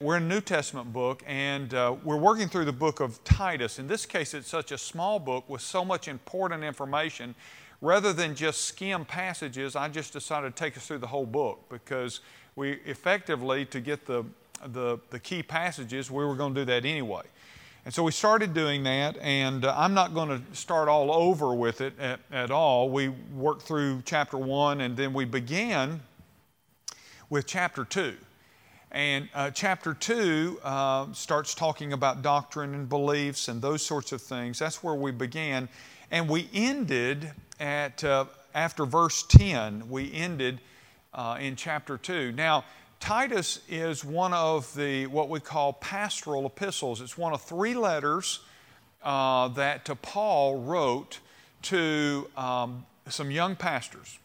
We're in a New Testament book, and uh, we're working through the book of Titus. In this case, it's such a small book with so much important information. Rather than just skim passages, I just decided to take us through the whole book because we effectively, to get the, the, the key passages, we were going to do that anyway. And so we started doing that, and uh, I'm not going to start all over with it at, at all. We worked through chapter one, and then we began with chapter two. And uh, chapter two uh, starts talking about doctrine and beliefs and those sorts of things. That's where we began. And we ended at, uh, after verse 10, we ended uh, in chapter 2. Now, Titus is one of the what we call pastoral epistles. It's one of three letters uh, that Paul wrote to um, some young pastors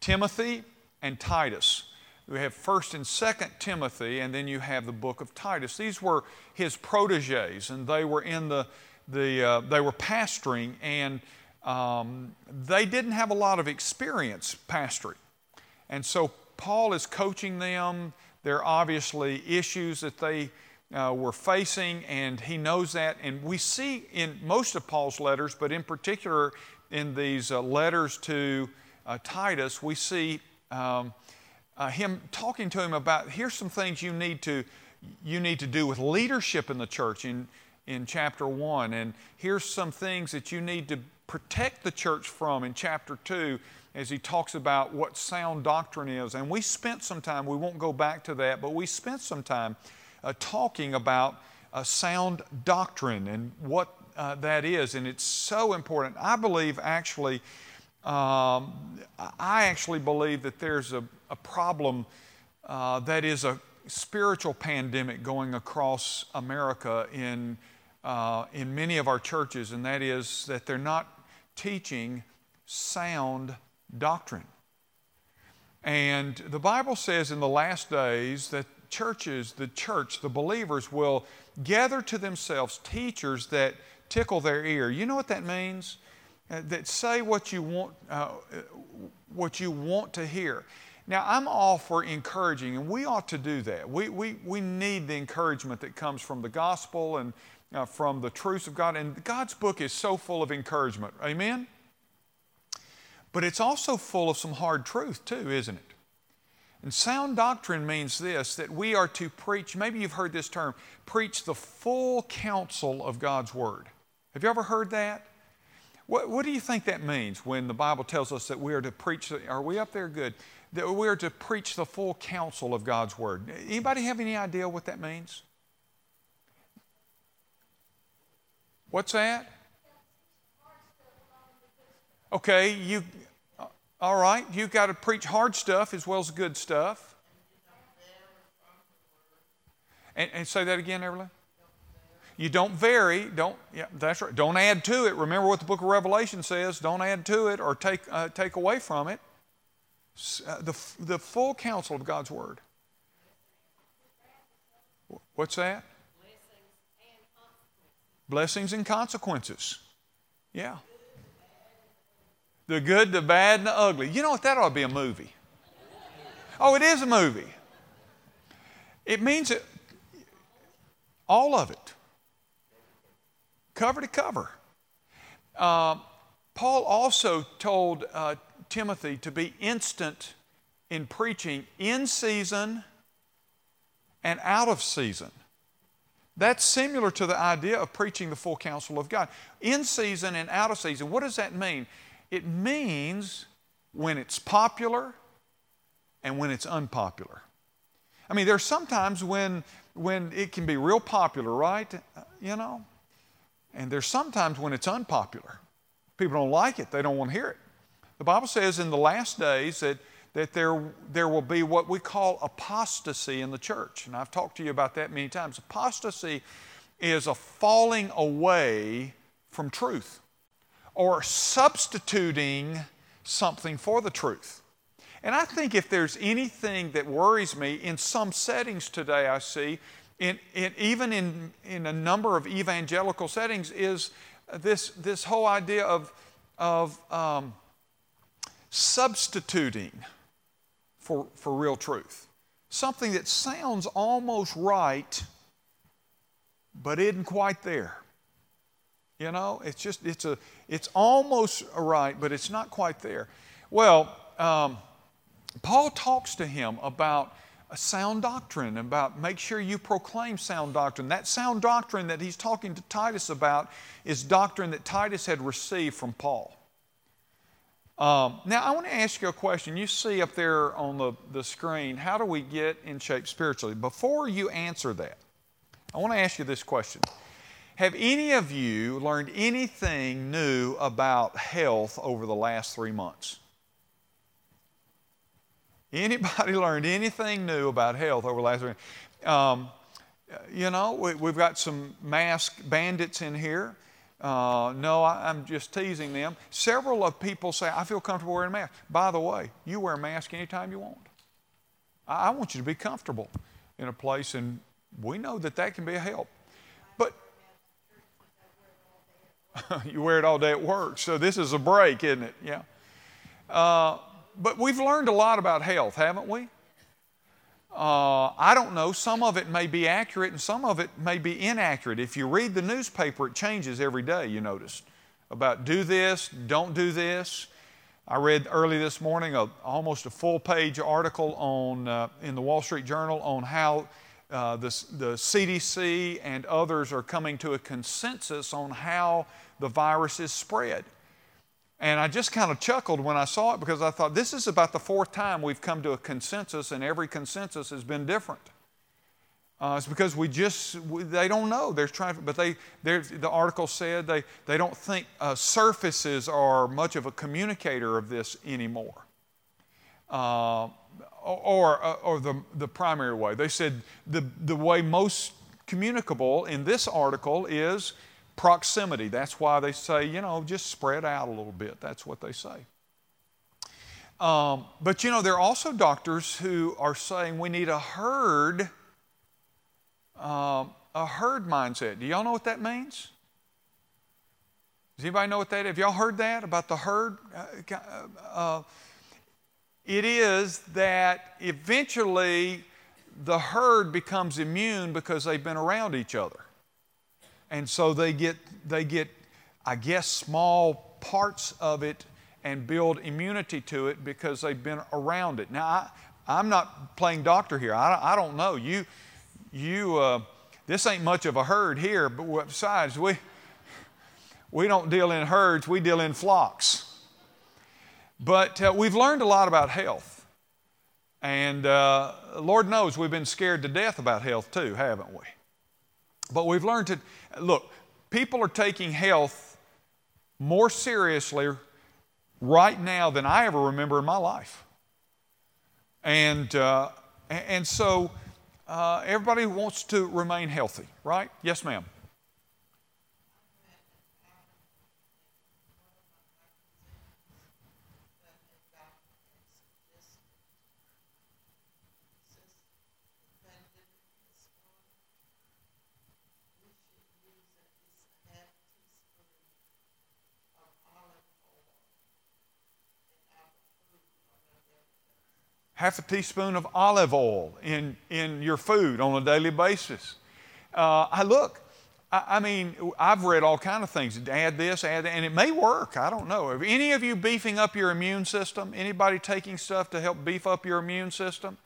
Timothy and Titus. We have 1st and 2nd Timothy, and then you have the book of Titus. These were his proteges, and they were in the, the uh, they were pastoring, and um, they didn't have a lot of experience pastoring. And so Paul is coaching them. There are obviously issues that they uh, were facing, and he knows that. And we see in most of Paul's letters, but in particular in these uh, letters to uh, Titus, we see um, uh, him talking to him about here's some things you need to you need to do with leadership in the church in in chapter one, and here's some things that you need to protect the church from in chapter two as he talks about what sound doctrine is. And we spent some time, we won't go back to that, but we spent some time uh, talking about uh, sound doctrine and what uh, that is. And it's so important. I believe actually, um, I actually believe that there's a, a problem uh, that is a spiritual pandemic going across America in, uh, in many of our churches, and that is that they're not teaching sound doctrine. And the Bible says in the last days that churches, the church, the believers will gather to themselves teachers that tickle their ear. You know what that means? Uh, that say what you want, uh, what you want to hear. Now, I'm all for encouraging, and we ought to do that. We, we, we need the encouragement that comes from the gospel and uh, from the truths of God. And God's book is so full of encouragement. Amen? But it's also full of some hard truth, too, isn't it? And sound doctrine means this that we are to preach, maybe you've heard this term, preach the full counsel of God's Word. Have you ever heard that? What, what do you think that means when the Bible tells us that we are to preach? Are we up there good? That we are to preach the full counsel of God's Word. Anybody have any idea what that means? What's that? Okay, you, all right, you've got to preach hard stuff as well as good stuff. And, and say that again, Everly. You don't vary. Don't. Yeah, that's right. Don't add to it. Remember what the Book of Revelation says. Don't add to it or take uh, take away from it. Uh, the the full counsel of God's Word. What's that? Blessings and consequences. Yeah. The good, the bad, and the ugly. You know what? That ought to be a movie. Oh, it is a movie. It means it, all of it, cover to cover. Uh, Paul also told uh, Timothy to be instant in preaching in season and out of season. That's similar to the idea of preaching the full counsel of God. In season and out of season. What does that mean? It means when it's popular and when it's unpopular. I mean, there's sometimes when, when it can be real popular, right? You know? And there's sometimes when it's unpopular. People don't like it, they don't want to hear it. The Bible says in the last days that, that there, there will be what we call apostasy in the church. And I've talked to you about that many times. Apostasy is a falling away from truth or substituting something for the truth. And I think if there's anything that worries me in some settings today, I see, in, in, even in, in a number of evangelical settings, is this, this whole idea of, of um, substituting for, for real truth. something that sounds almost right, but isn't quite there. You know, it's just, it's, a, it's almost right, but it's not quite there. Well, um, Paul talks to him about a sound doctrine, about make sure you proclaim sound doctrine. That sound doctrine that he's talking to Titus about is doctrine that Titus had received from Paul. Um, now, I want to ask you a question. You see up there on the, the screen, how do we get in shape spiritually? Before you answer that, I want to ask you this question Have any of you learned anything new about health over the last three months? Anybody learned anything new about health over the last week? um, you know, we, have got some mask bandits in here. Uh, no, I, am just teasing them. Several of people say, I feel comfortable wearing a mask. By the way, you wear a mask anytime you want. I, I want you to be comfortable in a place, and we know that that can be a help. But you wear it all day at work, so this is a break, isn't it? Yeah. Uh, but we've learned a lot about health, haven't we? Uh, I don't know. Some of it may be accurate and some of it may be inaccurate. If you read the newspaper, it changes every day, you notice, about do this, don't do this. I read early this morning a, almost a full page article on, uh, in the Wall Street Journal on how uh, the, the CDC and others are coming to a consensus on how the virus is spread. And I just kind of chuckled when I saw it because I thought this is about the fourth time we've come to a consensus, and every consensus has been different. Uh, it's because we just we, they don't know. They're trying, but they the article said they they don't think uh, surfaces are much of a communicator of this anymore. Uh, or, uh, or the, the primary way. They said the, the way most communicable in this article is proximity. That's why they say, you know, just spread out a little bit. That's what they say. Um, but you know, there are also doctors who are saying we need a herd, um, a herd mindset. Do y'all know what that means? Does anybody know what that is? Have y'all heard that about the herd? Uh, uh, it is that eventually the herd becomes immune because they've been around each other. And so they get, they get, I guess, small parts of it and build immunity to it because they've been around it. Now, I, am not playing doctor here. I, I don't know. You, you, uh, this ain't much of a herd here, but besides, we, we don't deal in herds, we deal in flocks. But uh, we've learned a lot about health. And uh, Lord knows we've been scared to death about health too, haven't we? But we've learned to look, people are taking health more seriously right now than I ever remember in my life. And, uh, and so uh, everybody wants to remain healthy, right? Yes, ma'am. Half a teaspoon of olive oil in, in your food on a daily basis. Uh, I look, I, I, mean, I've read all kind of things. Add this, add that, and it may work. I don't know. Are any of you beefing up your immune system? Anybody taking stuff to help beef up your immune system?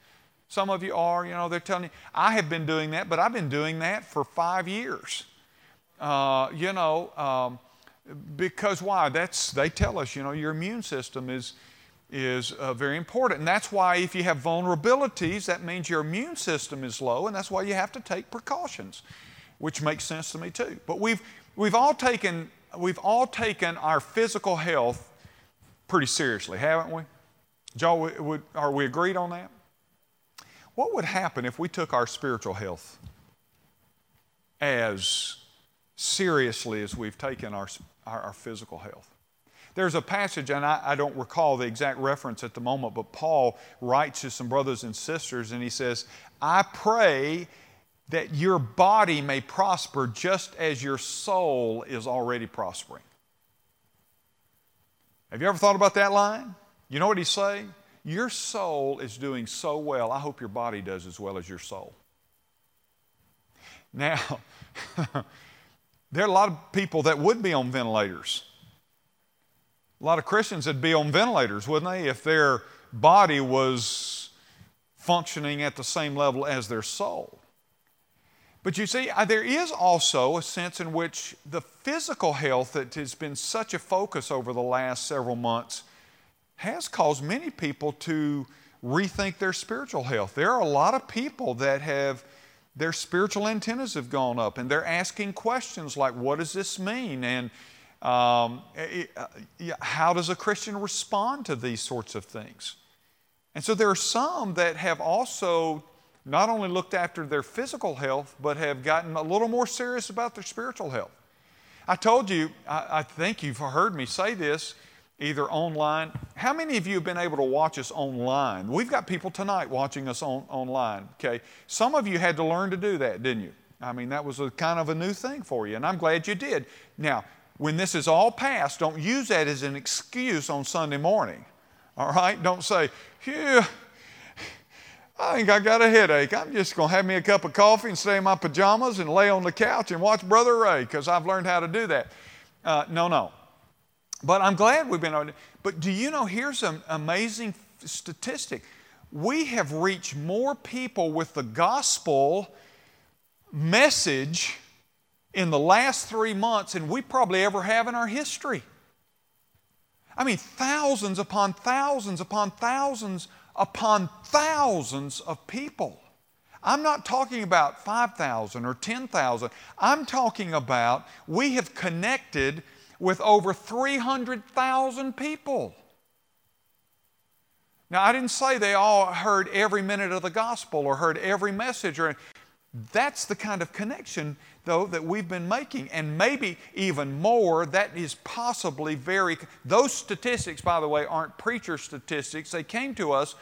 Some of you are, you know, they're telling you. I have been doing that, but I've been doing that for five years. Uh, you know, um, because why? That's, they tell us, you know, your immune system is, is uh, very important. And that's why if you have vulnerabilities, that means your immune system is low, and that's why you have to take precautions, which makes sense to me too. But we've, we've, all, taken, we've all taken our physical health pretty seriously, haven't we? Joe, would, are we agreed on that? What would happen if we took our spiritual health as seriously as we've taken our, our, our physical health? There's a passage, and I, I, don't recall the exact reference at the moment, but Paul writes to some brothers and sisters, and he says, I pray that your body may prosper just as your soul is already prospering. Have you ever thought about that line? You know what he's saying? your soul is doing so well. I hope your body does as well as your soul. Now, there are a lot of people that would be on ventilators. A lot of Christians would be on ventilators, wouldn't they, if their body was functioning at the same level as their soul. But you see, there is also a sense in which the physical health that has been such a focus over the last several months has caused many people to rethink their spiritual health. There are a lot of people that have their spiritual antennas have gone up and they're asking questions like, What does this mean? And um, how does a Christian respond to these sorts of things? And so there are some that have also not only looked after their physical health, but have gotten a little more serious about their spiritual health. I told you, I, I, think you've heard me say this either online. How many of you have been able to watch us online? We've got people tonight watching us on, online, okay? Some of you had to learn to do that, didn't you? I mean, that was a kind of a new thing for you, and I'm glad you did. Now, when this is all past, don't use that as an excuse on Sunday morning, all right? Don't say, Phew, I think I got a headache. I'm just going to have me a cup of coffee and stay in my pajamas and lay on the couch and watch Brother Ray because I've learned how to do that. Uh, no, no. But I'm glad we've been on to. But do you know, here's an amazing statistic. We have reached more people with the gospel message in the last three months than we probably ever have in our history. I mean, thousands upon thousands upon thousands upon thousands of people. I'm not talking about 5,000 or 10,000. I'm talking about we have connected with over 300,000 people. Now, I didn't say they all heard every minute of the gospel or heard every message, or that's the kind of connection, though, that we've been making. And maybe even more, that is possibly very. Those statistics, by the way, aren't preacher statistics. They came to us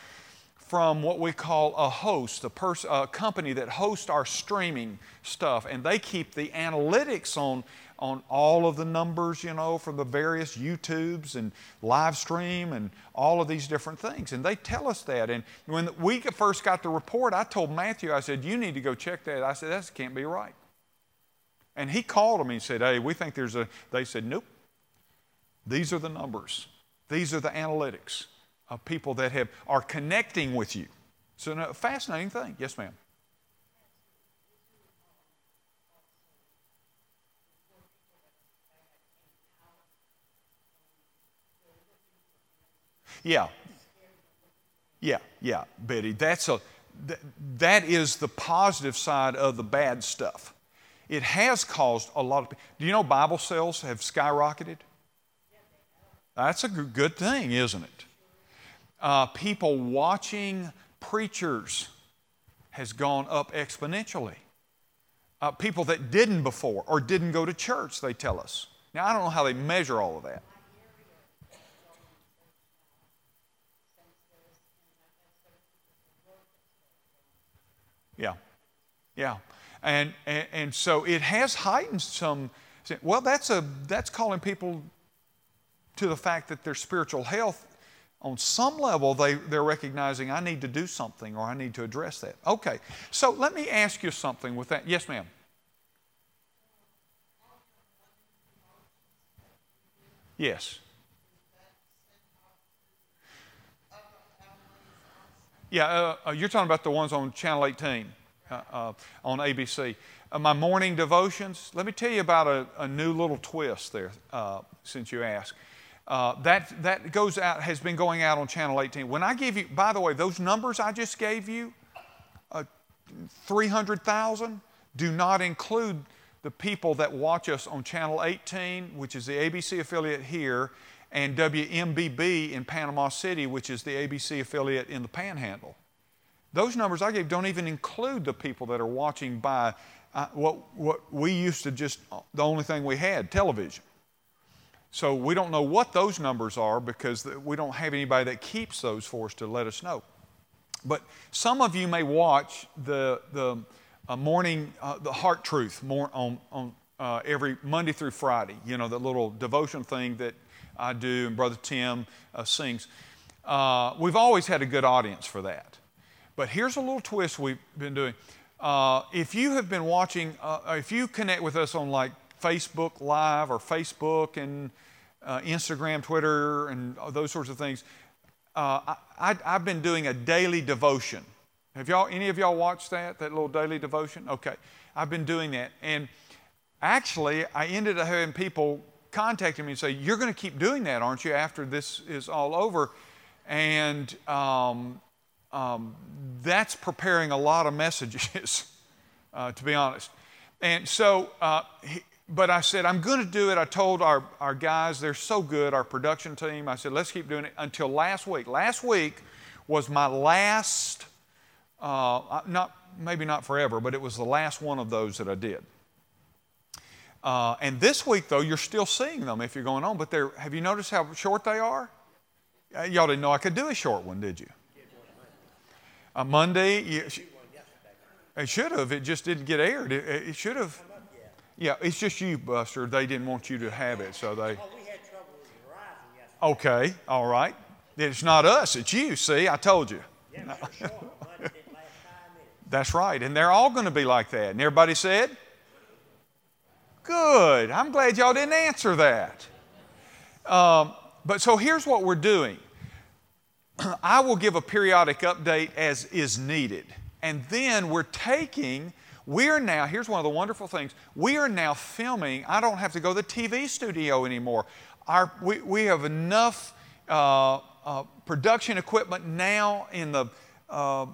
from what we call a host, a, pers- a company that hosts our streaming stuff. And they keep the analytics on on all of the numbers, you know, from the various YouTubes and live stream and all of these different things. And they tell us that. And when we first got the report, I told Matthew, I said, You need to go check that. I said, That can't be right. And he called me and said, Hey, we think there's a. They said, Nope. These are the numbers, these are the analytics of people that have, are connecting with you. It's a fascinating thing. Yes, ma'am. Yeah. Yeah, yeah, Betty. That's a, that is the positive side of the bad stuff. It has caused a lot of. Do you know Bible sales have skyrocketed? That's a good thing, isn't it? Uh, people watching preachers has gone up exponentially. Uh, people that didn't before or didn't go to church, they tell us. Now, I don't know how they measure all of that. Yeah, yeah. And, and, and so it has heightened some. Well, that's, a, that's calling people to the fact that their spiritual health, on some level, they, they're recognizing I need to do something or I need to address that. Okay, so let me ask you something with that. Yes, ma'am. Yes. Yeah, uh, uh, you're talking about the ones on Channel 18 uh, uh, on ABC. Uh, my morning devotions, let me tell you about a, a new little twist there uh, since you asked. that, that goes out, has been going out on Channel 18. When I give you, by the way, those numbers I just gave you, 300,000, do not include the people that watch us on Channel 18, which is the ABC affiliate here, and WMBB in Panama City, which is the ABC affiliate in the Panhandle. Those numbers I gave don't even include the people that are watching by uh, what, what we used to just, the only thing we had, television. So we don't know what those numbers are because we don't have anybody that keeps those for us to let us know. But some of you may watch the, the uh, morning, uh, the heart truth more on, on uh, every Monday through Friday, you know, the little devotion thing that I do and Brother Tim uh, sings. Uh, we've always had a good audience for that. But here's a little twist we've been doing. Uh, if you have been watching, uh, if you connect with us on like Facebook Live or Facebook and uh, Instagram, Twitter, and those sorts of things, uh, I, have been doing a daily devotion. Have y'all, any of y'all watched that, that little daily devotion? Okay, I've been doing that. And actually, I ended up having people contacting me and say, You're going to keep doing that, aren't you, after this is all over? And um, um, that's preparing a lot of messages, uh, to be honest. And so, uh, he, but I said, I'm going to do it. I told our, our guys, they're so good, our production team, I said, let's keep doing it until last week. Last week was my last, uh, not, maybe not forever, but it was the last one of those that I did. Uh, and this week, though, you're still seeing them if you're going on, but they're, have you noticed how short they are? Uh, y'all didn't know I could do a short one, did you? A Monday, you, it should have. It just didn't get aired. It, it should have. Yeah, it's just you, Buster. They didn't want you to have it, so they. Okay, all right. It's not us, it's you. See, I told you. That's right. And they're all going to be like that. And everybody said? Good. I'm glad y'all didn't answer that. Um, but so here's what we're doing I will give a periodic update as is needed. And then we're taking we're now, here's one of the wonderful things, we are now filming. I don't have to go to the TV studio anymore. Our, we, we have enough uh, uh, production equipment now in the, uh,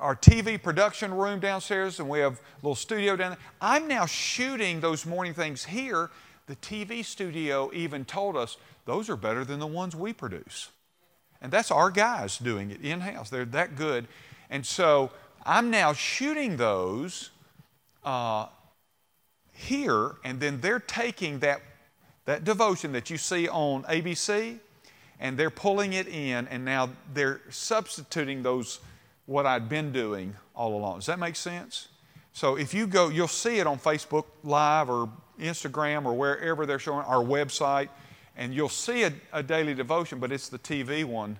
our TV production room downstairs, and we have a little studio down there. I'm now shooting those morning things here. The TV studio even told us those are better than the ones we produce. And that's our guys doing it in house. They're that good. And so I'm now shooting those uh, here, and then they're taking that, that devotion that you see on ABC and they're pulling it in, and now they're substituting those, what I'd been doing all along. Does that make sense? So if you go, you'll see it on Facebook Live or Instagram or wherever they're showing our website, and you'll see a, a daily devotion, but it's the TV one.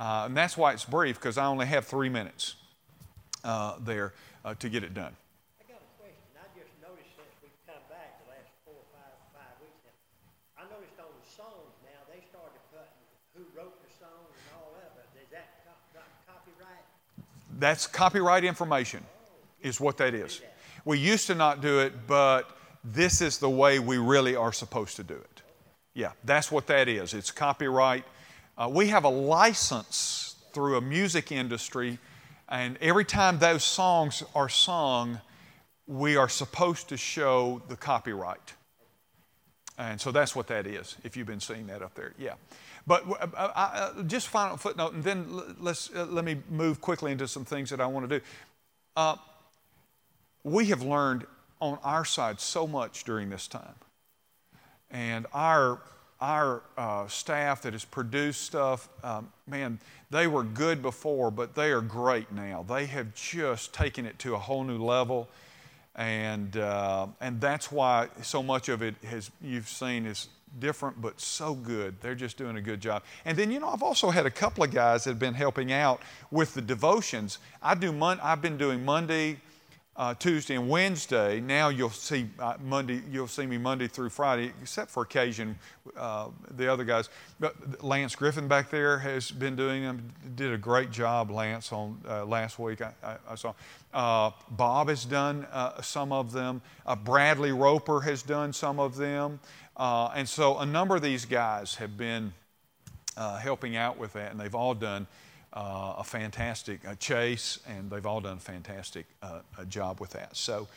Uh, and that's why it's brief, because I only have three minutes uh, there uh, to get it done. I got a question. I just noticed since we've come back the last four, five, five weeks now, I noticed on the songs now they start to put who wrote the song and all that. Is that copyright? That's copyright information, is what that is. We used to not do it, but this is the way we really are supposed to do it. Yeah, that's what that is. It's copyright. Uh, we have a license through a music industry, and every time those songs are sung, we are supposed to show the copyright. And so that's what that is, if you've been seeing that up there. Yeah. But uh, uh, uh, just final footnote, and then let's, let me move quickly into some things that I want to do. Uh, we have learned on our side so much during this time. And our, our uh, staff that has produced stuff, um, man, they were good before, but they are great now. They have just taken it to a whole new level. And, uh, and that's why so much of it has, you've seen is different, but so good. They're just doing a good job. And then, you know, I've also had a couple of guys that have been helping out with the devotions. I do Mon- I've been doing Monday, uh, Tuesday, and Wednesday. Now you'll see uh, Monday. You'll see me Monday through Friday, except for occasion uh, the other guys. But Lance Griffin back there has been doing them. Did a great job, Lance, on uh, last week. I, I, I saw. Uh, Bob has done uh, some of them. Bradley Roper has done some of them. And so a number of these guys have been helping out with that, and they've all done uh, a fantastic uh, chase, and they've all done a fantastic uh, job with that. So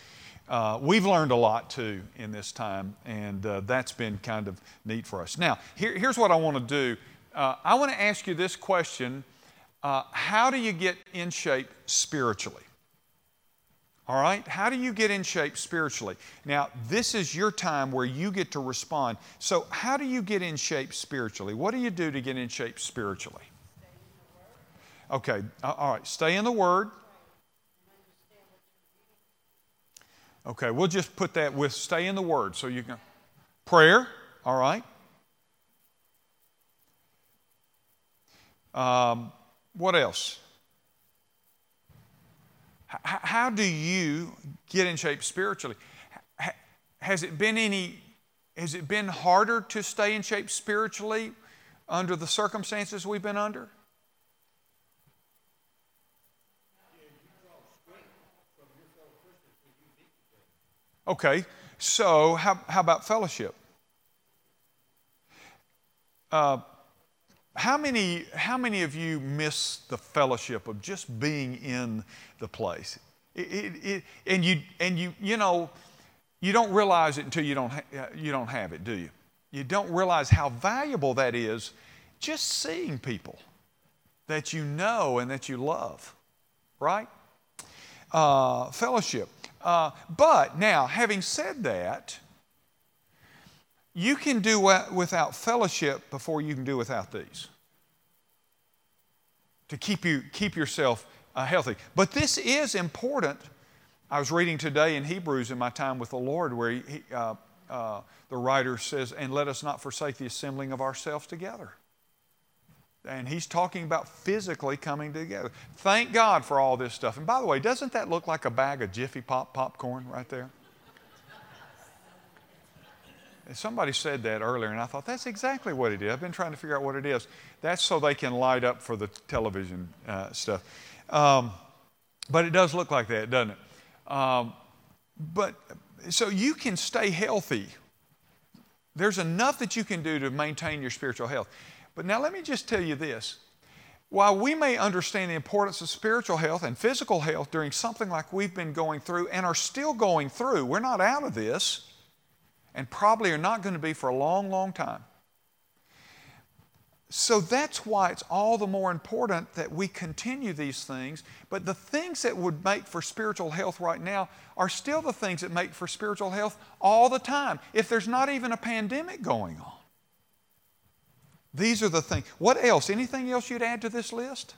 uh, we've learned a lot too in this time, and that's been kind of neat for us. Now, here, here's what I want to do I want to ask you this question How do you get in shape spiritually? All right? How do you get in shape spiritually? Now, this is your time where you get to respond. So, how do you get in shape spiritually? What do you do to get in shape spiritually? Okay, all right. Stay in the Word. Okay, we'll just put that with stay in the Word so you can. Prayer, all right. Um, what else? H- how do you get in shape spiritually? H- has it been any? Has it been harder to stay in shape spiritually under the circumstances we've been under? Okay, so how, how about fellowship? Uh, how many, how many of you miss the fellowship of just being in the place? It, it, it, and you, and you, you know, you don't realize it until you don't, ha- you don't have it, do you? You don't realize how valuable that is just seeing people that you know and that you love, right? Uh, fellowship. Uh, but now, having said that, you can do without fellowship before you can do without these to keep, you, keep yourself uh, healthy. But this is important. I was reading today in Hebrews in my time with the Lord where he, uh, uh, the writer says, And let us not forsake the assembling of ourselves together. And he's talking about physically coming together. Thank God for all this stuff. And by the way, doesn't that look like a bag of Jiffy Pop popcorn right there? Somebody said that earlier, and I thought that's exactly what it is. I've been trying to figure out what it is. That's so they can light up for the television uh, stuff. Um, but it does look like that, doesn't it? Um, but so you can stay healthy. There's enough that you can do to maintain your spiritual health. But now let me just tell you this. While we may understand the importance of spiritual health and physical health during something like we've been going through and are still going through, we're not out of this and probably are not going to be for a long, long time. So that's why it's all the more important that we continue these things. But the things that would make for spiritual health right now are still the things that make for spiritual health all the time, if there's not even a pandemic going on. These are the things. What else? Anything else you'd add to this list?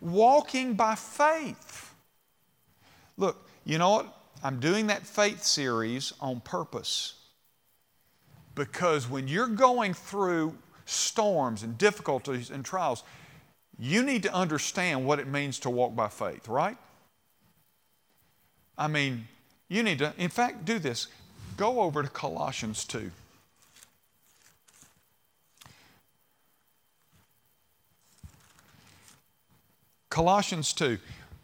Walking by faith. Look, you know what? I'm doing that faith series on purpose. Because when you're going through storms and difficulties and trials, you need to understand what it means to walk by faith, right? I mean, you need to, in fact, do this. Go over to Colossians 2. Colossians 2.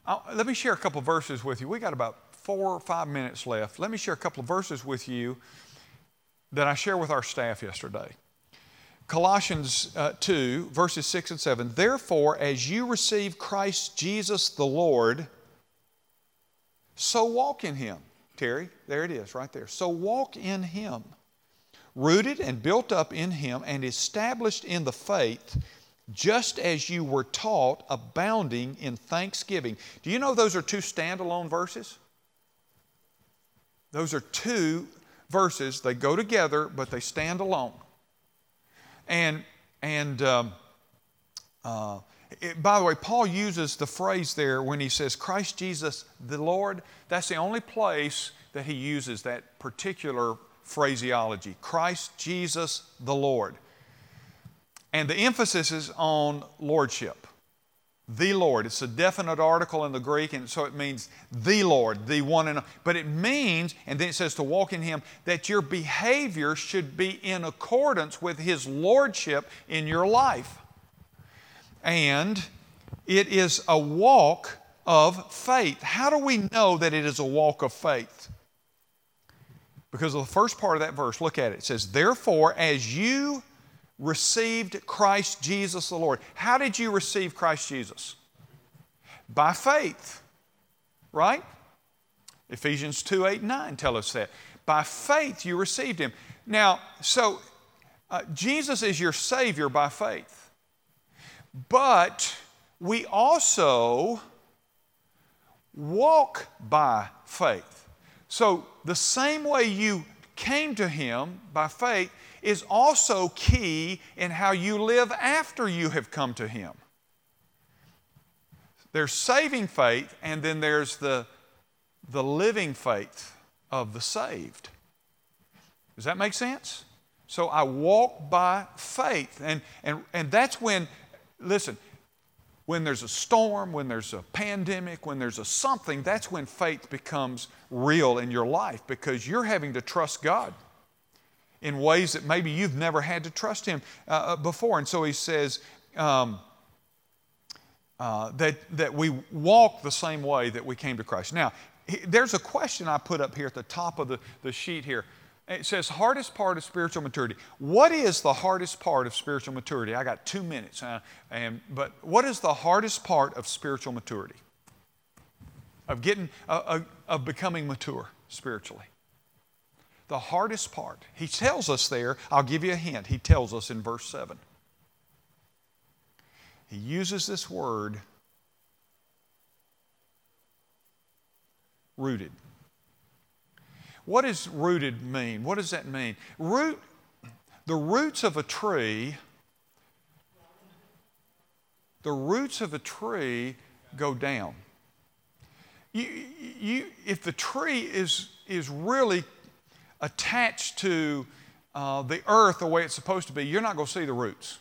I'll, let me share a couple verses with you. We got about four or five minutes left. Let me share a couple of verses with you that I shared with our staff yesterday. Colossians uh, 2, verses 6 and 7. Therefore, as you receive Christ Jesus the Lord, so walk in him. Terry, there it is right there. So walk in him, rooted and built up in him, and established in the faith just as you were taught, abounding in thanksgiving. Do you know those are two standalone verses? Those are two verses. They go together, but they stand alone. And, and um, uh, it, by the way, Paul uses the phrase there when he says, Christ Jesus the Lord. That's the only place that he uses that particular phraseology Christ Jesus the Lord. And the emphasis is on lordship. The Lord. It's a definite article in the Greek, and so it means the Lord, the one and but it means, and then it says to walk in Him, that your behavior should be in accordance with His Lordship in your life. And it is a walk of faith. How do we know that it is a walk of faith? Because of the first part of that verse, look at it. It says, Therefore, as you received Christ Jesus the Lord. How did you receive Christ Jesus? By faith, right? Ephesians 2 8 9 tell us that. By faith you received Him. Now, so uh, Jesus is your Savior by faith. But we also walk by faith. So, the same way you came to Him by faith, is also key in how you live after you have come to Him. There's saving faith, and then there's the, the living faith of the saved. Does that make sense? So I walk by faith. And, and, and that's when, listen, when there's a storm, when there's a pandemic, when there's a something, that's when faith becomes real in your life because you're having to trust God in ways that maybe you've never had to trust Him uh, uh before. And so He says um, uh, that, that we walk the same way that we came to Christ. Now, there's a question I put up here at the top of the, the sheet here. It says, hardest part of spiritual maturity. What is the hardest part of spiritual maturity? I got two minutes, uh, and, but what is the hardest part of spiritual maturity? Of getting, uh, uh, of becoming mature spiritually. The hardest part. He tells us there, I'll give you a hint. He tells us in verse 7. He uses this word, rooted. What does rooted mean? What does that mean? Root, the roots of a tree, the roots of a tree go down. You, you, if the tree is, is really attached to uh, the earth the way it's supposed to be, you're not going to see the roots.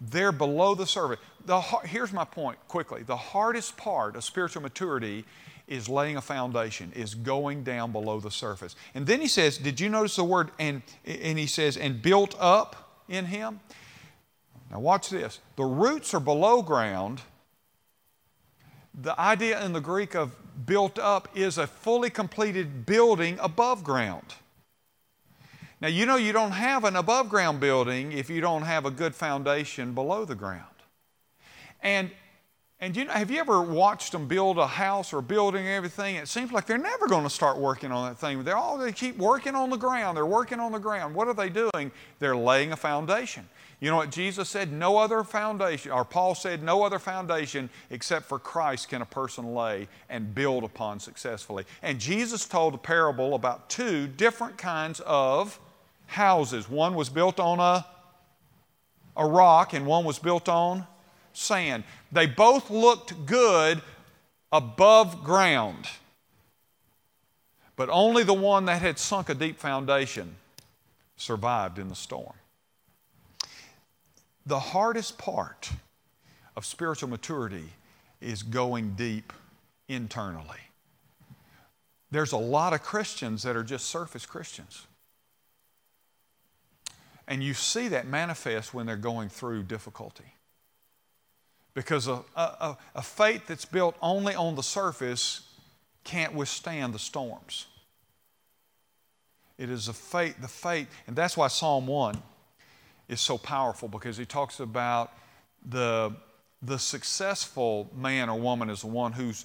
They're below the surface. The, here's my point quickly. The hardest part of spiritual maturity is laying a foundation, is going down below the surface. And then he says, Did you notice the word? And, and he says, And built up in him. Now, watch this. The roots are below ground. The idea in the Greek of built up is a fully completed building above ground. Now, you know you don't have an above ground building if you don't have a good foundation below the ground. And and you know, have you ever watched them build a house or building everything? It seems like they're never going to start working on that thing. They're all they keep working on the ground. They're working on the ground. What are they doing? They're laying a foundation. You know what Jesus said? No other foundation, or Paul said, no other foundation except for Christ can a person lay and build upon successfully. And Jesus told a parable about two different kinds of houses. One was built on a, a rock, and one was built on sand. They both looked good above ground, but only the one that had sunk a deep foundation survived in the storm. The hardest part of spiritual maturity is going deep internally. There's a lot of Christians that are just surface Christians. And you see that manifest when they're going through difficulty. Because a, a, a faith that's built only on the surface can't withstand the storms. It is a faith, the faith, and that's why Psalm 1 is so powerful because he talks about the, the successful man or woman is the one who's,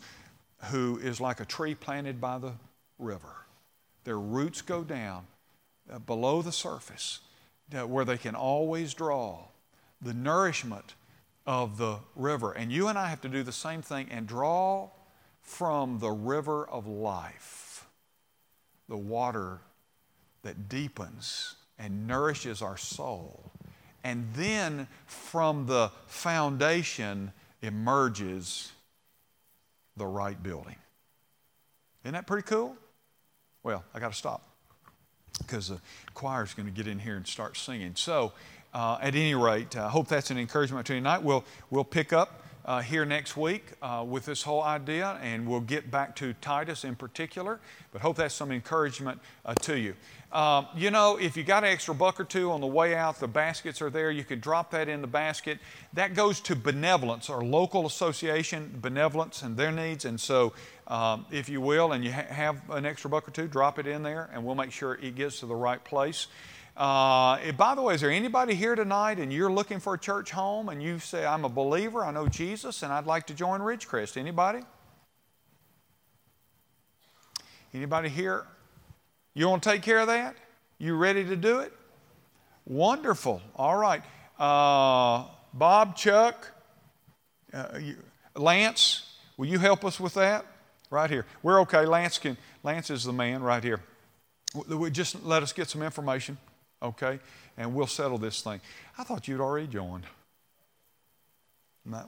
who is like a tree planted by the river. Their roots go down uh, below the surface where they can always draw the nourishment of the river. And you and I have to do the same thing and draw from the river of life, the water that deepens and nourishes our soul. And then from the foundation emerges the right building. Isn't that pretty cool? Well, I got to stop because the choir's going to get in here and start singing. So, uh, at any rate, I hope that's an encouragement to you tonight. We'll, we'll pick up uh, here next week uh, with this whole idea, and we'll get back to Titus in particular, but hope that's some encouragement uh, to you. Uh, you know, if you got an extra buck or two on the way out, the baskets are there. You could drop that in the basket. That goes to Benevolence, our local association, Benevolence, and their needs. And so, um, if you will, and you ha- have an extra buck or two, drop it in there, and we'll make sure it gets to the right place. Uh, by the way, is there anybody here tonight and you're looking for a church home and you say, I'm a believer, I know Jesus, and I'd like to join Ridgecrest? Anybody? Anybody here? You want to take care of that? You ready to do it? Wonderful. All right. Uh, Bob, Chuck, uh, you, Lance, will you help us with that? Right here. We're okay. Lance can. Lance is the man right here. Just let us get some information okay? And we'll settle this thing. I thought you'd already joined.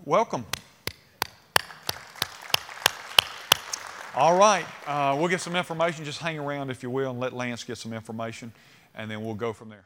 Welcome. All right, uh, we'll get some information. Just hang around, if you will, and let Lance get some information. and then we'll go from there.